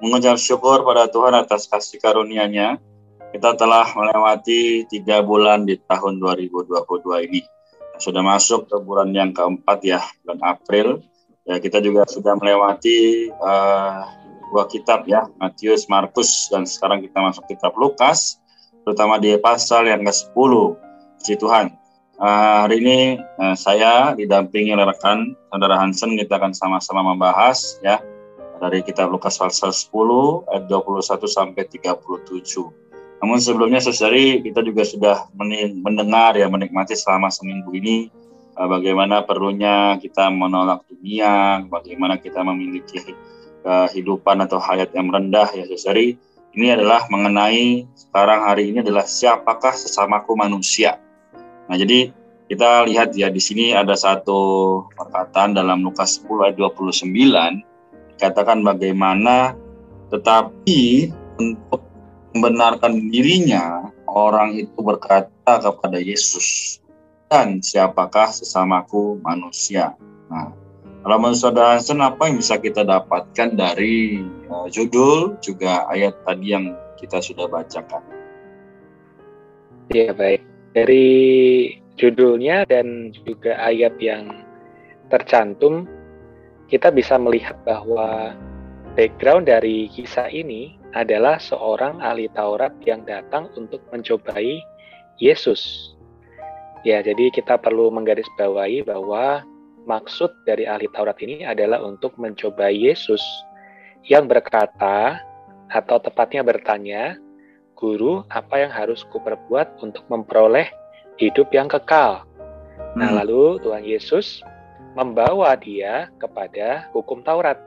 mengucap syukur pada Tuhan atas kasih karunia-Nya. Kita telah melewati tiga bulan di tahun 2022 ini. Sudah masuk ke bulan yang keempat ya, bulan April. Ya, kita juga sudah melewati uh, dua kitab ya, Matius, Markus, dan sekarang kita masuk kitab Lukas, terutama di pasal yang ke-10. Puji Tuhan. Uh, hari ini uh, saya didampingi oleh rekan saudara Hansen, kita akan sama-sama membahas ya dari kitab Lukas pasal 10 ayat 21 sampai 37. Namun sebelumnya saudari kita juga sudah mendengar ya menikmati selama seminggu ini eh, bagaimana perlunya kita menolak dunia, bagaimana kita memiliki kehidupan atau hayat yang rendah ya saudari. Ini adalah mengenai sekarang hari ini adalah siapakah sesamaku manusia. Nah, jadi kita lihat ya di sini ada satu perkataan dalam Lukas 10 ayat 29 katakan bagaimana tetapi untuk membenarkan dirinya orang itu berkata kepada Yesus dan siapakah sesamaku manusia? Nah kalau menurut saudara Hansen apa yang bisa kita dapatkan dari uh, judul juga ayat tadi yang kita sudah bacakan? Ya baik. Dari judulnya dan juga ayat yang tercantum kita bisa melihat bahwa background dari kisah ini adalah seorang ahli Taurat yang datang untuk mencobai Yesus. Ya, jadi kita perlu menggarisbawahi bahwa maksud dari ahli Taurat ini adalah untuk mencobai Yesus yang berkata atau tepatnya bertanya, "Guru, apa yang harus kuperbuat untuk memperoleh hidup yang kekal?" Nah, hmm. lalu Tuhan Yesus membawa dia kepada hukum Taurat.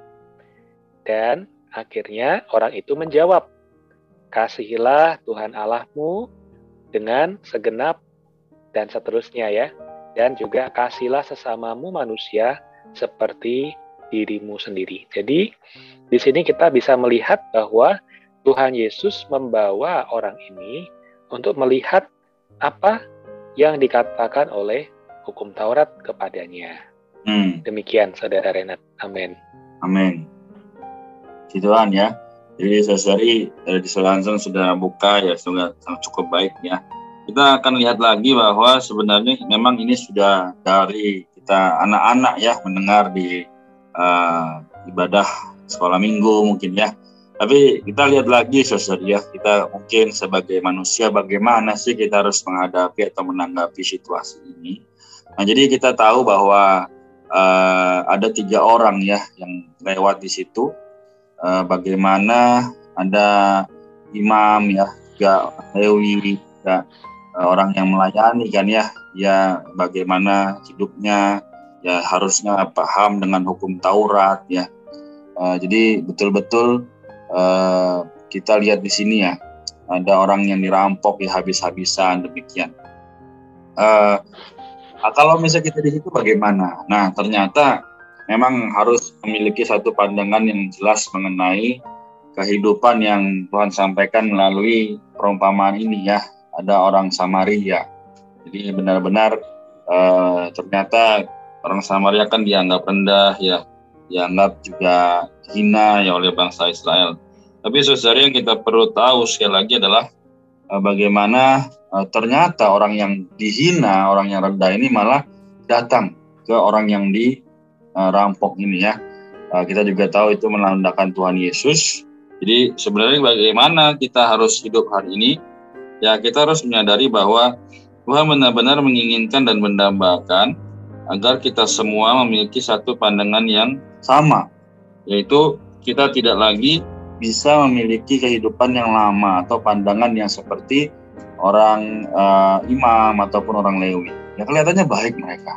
Dan akhirnya orang itu menjawab, Kasihilah Tuhan Allahmu dengan segenap dan seterusnya ya. Dan juga kasihlah sesamamu manusia seperti dirimu sendiri. Jadi di sini kita bisa melihat bahwa Tuhan Yesus membawa orang ini untuk melihat apa yang dikatakan oleh hukum Taurat kepadanya. Demikian saudara Renat. Amin. Amin. Tuhan ya. Jadi saudari dari Langsung sudah buka ya sudah sangat cukup baik ya. Kita akan lihat lagi bahwa sebenarnya memang ini sudah dari kita anak-anak ya mendengar di uh, ibadah sekolah minggu mungkin ya. Tapi kita lihat lagi saudari ya, kita mungkin sebagai manusia bagaimana sih kita harus menghadapi atau menanggapi situasi ini. Nah jadi kita tahu bahwa uh, ada tiga orang ya yang lewat di situ. Uh, bagaimana ada imam ya, juga Lewi, uh, orang yang melayani kan ya, ya bagaimana hidupnya ya harusnya paham dengan hukum Taurat ya. Uh, jadi betul-betul uh, kita lihat di sini ya, ada orang yang dirampok ya habis-habisan demikian. Uh, Nah, kalau misalnya kita di situ bagaimana? Nah, ternyata memang harus memiliki satu pandangan yang jelas mengenai kehidupan yang Tuhan sampaikan melalui perumpamaan ini ya. Ada orang Samaria. Jadi benar-benar eh, ternyata orang Samaria kan dianggap rendah ya, dianggap juga hina ya oleh bangsa Israel. Tapi saudara yang kita perlu tahu sekali lagi adalah eh, bagaimana uh, ternyata orang yang dihina, orang yang rendah ini malah datang ke orang yang dirampok uh, ini ya. Uh, kita juga tahu itu menandakan Tuhan Yesus. Jadi sebenarnya bagaimana kita harus hidup hari ini? Ya kita harus menyadari bahwa Tuhan benar-benar menginginkan dan mendambakan agar kita semua memiliki satu pandangan yang sama, yaitu kita tidak lagi bisa memiliki kehidupan yang lama atau pandangan yang seperti orang uh, imam ataupun orang lewi. Ya kelihatannya baik mereka.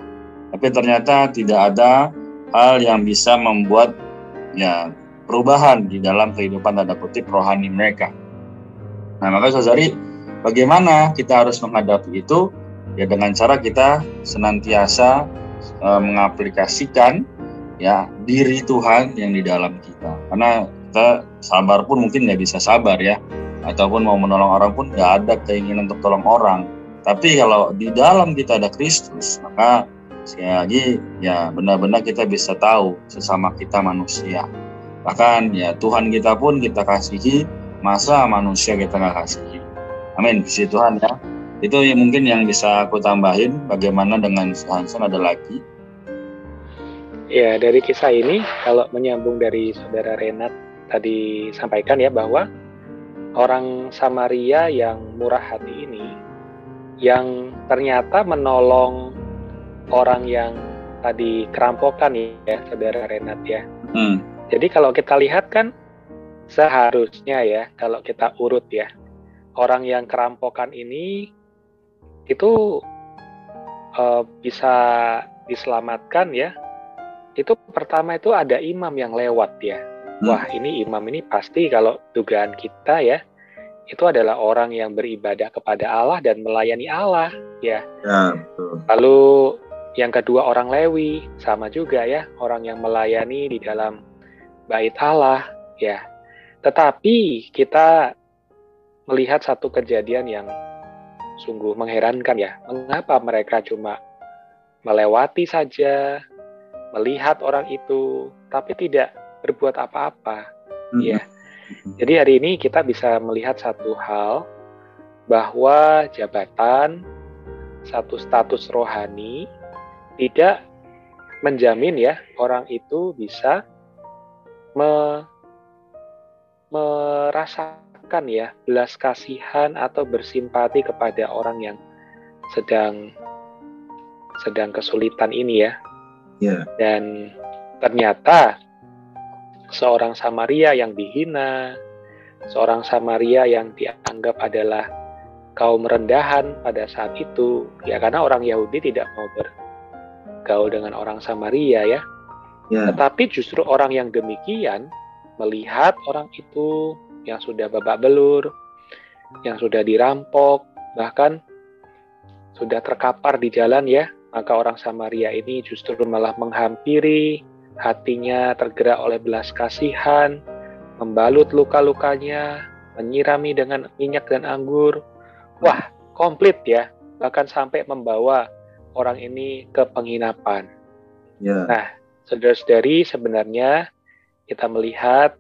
Tapi ternyata tidak ada hal yang bisa membuat ya perubahan di dalam kehidupan tanda kutip rohani mereka. Nah, maka saudari, bagaimana kita harus menghadapi itu? Ya dengan cara kita senantiasa e, mengaplikasikan ya diri Tuhan yang di dalam kita. Karena kita sabar pun mungkin nggak bisa sabar ya, ataupun mau menolong orang pun nggak ada keinginan untuk tolong orang. Tapi kalau di dalam kita ada Kristus, maka sekali lagi ya benar-benar kita bisa tahu sesama kita manusia. Bahkan ya Tuhan kita pun kita kasihi, masa manusia kita nggak kasihi. Amin, puji Tuhan ya. Itu yang mungkin yang bisa aku tambahin. Bagaimana dengan Hanson ada lagi? Ya, dari kisah ini, kalau menyambung dari saudara Renat tadi sampaikan ya bahwa orang Samaria yang murah hati ini, yang ternyata menolong orang yang tadi kerampokan ya, saudara Renat ya. Hmm. Jadi kalau kita lihat kan seharusnya ya, kalau kita urut ya, orang yang kerampokan ini itu uh, bisa diselamatkan ya. Itu pertama itu ada imam yang lewat ya. Wah, ini imam ini pasti kalau dugaan kita ya, itu adalah orang yang beribadah kepada Allah dan melayani Allah ya. ya Lalu yang kedua orang Lewi sama juga ya, orang yang melayani di dalam bait Allah ya. Tetapi kita melihat satu kejadian yang sungguh mengherankan ya. Mengapa mereka cuma melewati saja, melihat orang itu, tapi tidak berbuat apa-apa. Hmm. Ya. Jadi hari ini kita bisa melihat satu hal bahwa jabatan satu status rohani tidak menjamin ya orang itu bisa me, merasa merasakan ya belas kasihan atau bersimpati kepada orang yang sedang sedang kesulitan ini ya. Yeah. Dan ternyata seorang Samaria yang dihina, seorang Samaria yang dianggap adalah kaum rendahan pada saat itu, ya karena orang Yahudi tidak mau bergaul dengan orang Samaria ya. Yeah. Tetapi justru orang yang demikian melihat orang itu yang sudah babak belur, yang sudah dirampok, bahkan sudah terkapar di jalan ya, maka orang Samaria ini justru malah menghampiri, hatinya tergerak oleh belas kasihan, membalut luka-lukanya, menyirami dengan minyak dan anggur. Wah, komplit ya, bahkan sampai membawa orang ini ke penginapan. Yeah. Nah, saudara-saudari sebenarnya kita melihat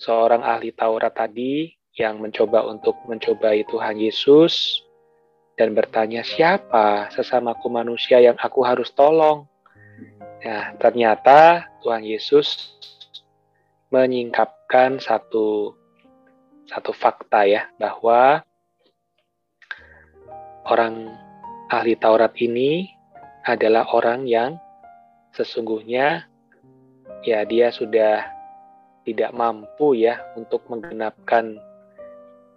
seorang ahli Taurat tadi yang mencoba untuk mencobai Tuhan Yesus dan bertanya siapa sesamaku manusia yang aku harus tolong. Nah, ternyata Tuhan Yesus menyingkapkan satu satu fakta ya bahwa orang ahli Taurat ini adalah orang yang sesungguhnya ya dia sudah tidak mampu ya untuk menggenapkan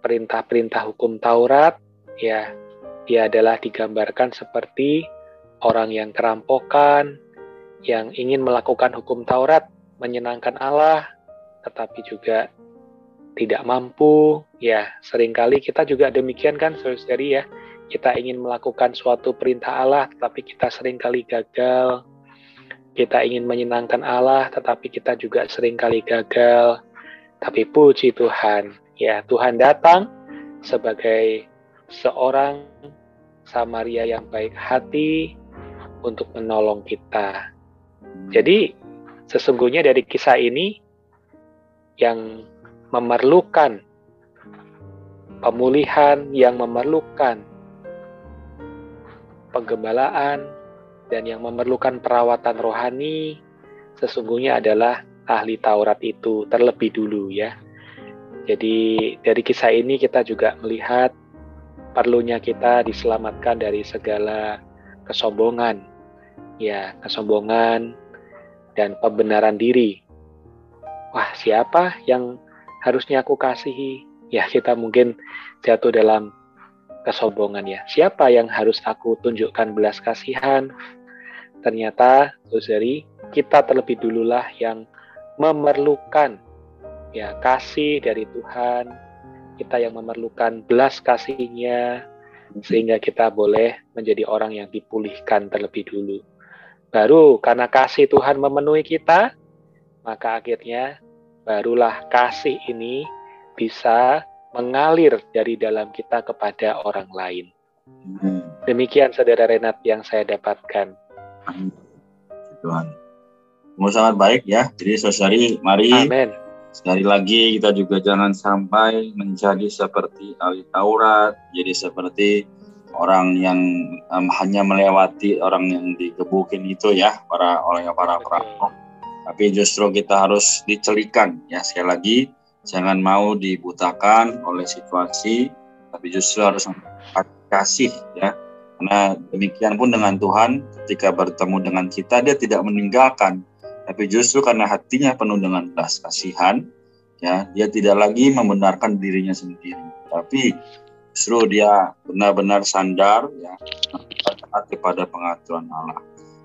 perintah-perintah hukum Taurat, ya dia adalah digambarkan seperti orang yang kerampokan, yang ingin melakukan hukum Taurat, menyenangkan Allah, tetapi juga tidak mampu. Ya, sering kali kita juga demikian kan, saudari ya. Kita ingin melakukan suatu perintah Allah, tetapi kita sering kali gagal kita ingin menyenangkan Allah, tetapi kita juga sering kali gagal. Tapi puji Tuhan, ya Tuhan datang sebagai seorang Samaria yang baik hati untuk menolong kita. Jadi sesungguhnya dari kisah ini yang memerlukan pemulihan, yang memerlukan penggembalaan, dan yang memerlukan perawatan rohani sesungguhnya adalah ahli Taurat itu terlebih dulu ya. Jadi dari kisah ini kita juga melihat perlunya kita diselamatkan dari segala kesombongan. Ya, kesombongan dan pembenaran diri. Wah, siapa yang harusnya aku kasihi? Ya, kita mungkin jatuh dalam kesombongan ya. Siapa yang harus aku tunjukkan belas kasihan? Ternyata, saudari, kita terlebih dululah yang memerlukan ya kasih dari Tuhan, kita yang memerlukan belas kasihnya, sehingga kita boleh menjadi orang yang dipulihkan terlebih dulu. Baru karena kasih Tuhan memenuhi kita, maka akhirnya barulah kasih ini bisa mengalir dari dalam kita kepada orang lain. Demikian saudara Renat yang saya dapatkan. Tuhan. Mau sangat baik ya. Jadi saudari, mari Amen. Sekali lagi kita juga jangan sampai menjadi seperti ahli Taurat, jadi seperti orang yang um, hanya melewati orang yang digebukin itu ya para oleh para perampok. Tapi justru kita harus dicelikan ya sekali lagi jangan mau dibutakan oleh situasi, tapi justru harus kasih ya. Karena demikian pun dengan Tuhan ketika bertemu dengan kita dia tidak meninggalkan, tapi justru karena hatinya penuh dengan belas kasihan ya dia tidak lagi membenarkan dirinya sendiri, tapi justru dia benar-benar sandar ya taat kepada pengaturan Allah.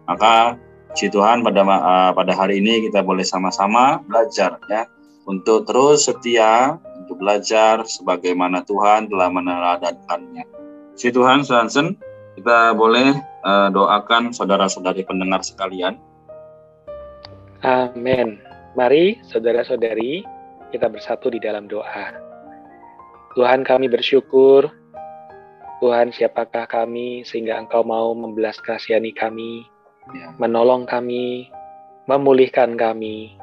Maka si Tuhan pada uh, pada hari ini kita boleh sama-sama belajar ya untuk terus setia untuk belajar sebagaimana Tuhan telah meneladankannya. Si Tuhan Sansen, kita boleh uh, doakan saudara-saudari pendengar sekalian. Amin. Mari saudara-saudari kita bersatu di dalam doa. Tuhan kami bersyukur, Tuhan siapakah kami sehingga Engkau mau membelas kasihani kami, ya. menolong kami, memulihkan kami.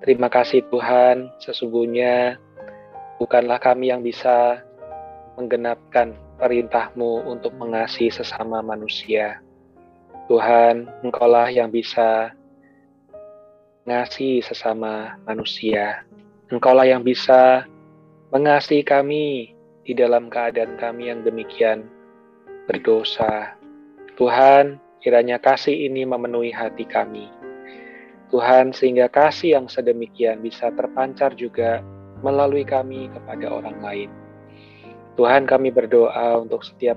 Terima kasih Tuhan, sesungguhnya bukanlah kami yang bisa menggenapkan perintah-Mu untuk mengasihi sesama manusia. Tuhan, Engkaulah yang bisa mengasihi sesama manusia. Engkaulah yang bisa mengasihi kami di dalam keadaan kami yang demikian berdosa. Tuhan, kiranya kasih ini memenuhi hati kami. Tuhan, sehingga kasih yang sedemikian bisa terpancar juga melalui kami kepada orang lain. Tuhan, kami berdoa untuk setiap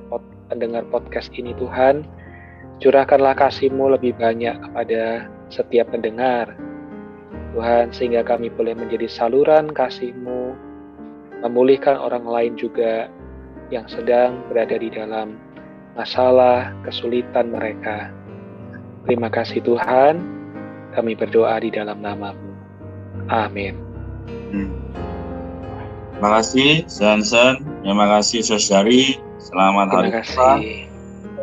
pendengar podcast ini, Tuhan, curahkanlah kasih-Mu lebih banyak kepada setiap pendengar. Tuhan, sehingga kami boleh menjadi saluran kasih-Mu memulihkan orang lain juga yang sedang berada di dalam masalah, kesulitan mereka. Terima kasih Tuhan, kami berdoa di dalam namamu. Amin. Hmm. Terima kasih, Sansan. Terima kasih, Sosari. Selamat Terima hari kasih.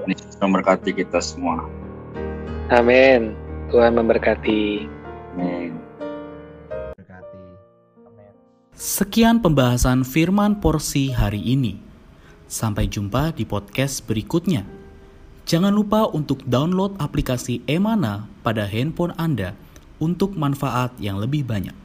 Ini memberkati kita semua. Amin. Tuhan memberkati. Amin. Sekian pembahasan firman porsi hari ini. Sampai jumpa di podcast berikutnya. Jangan lupa untuk download aplikasi Emana pada handphone Anda untuk manfaat yang lebih banyak.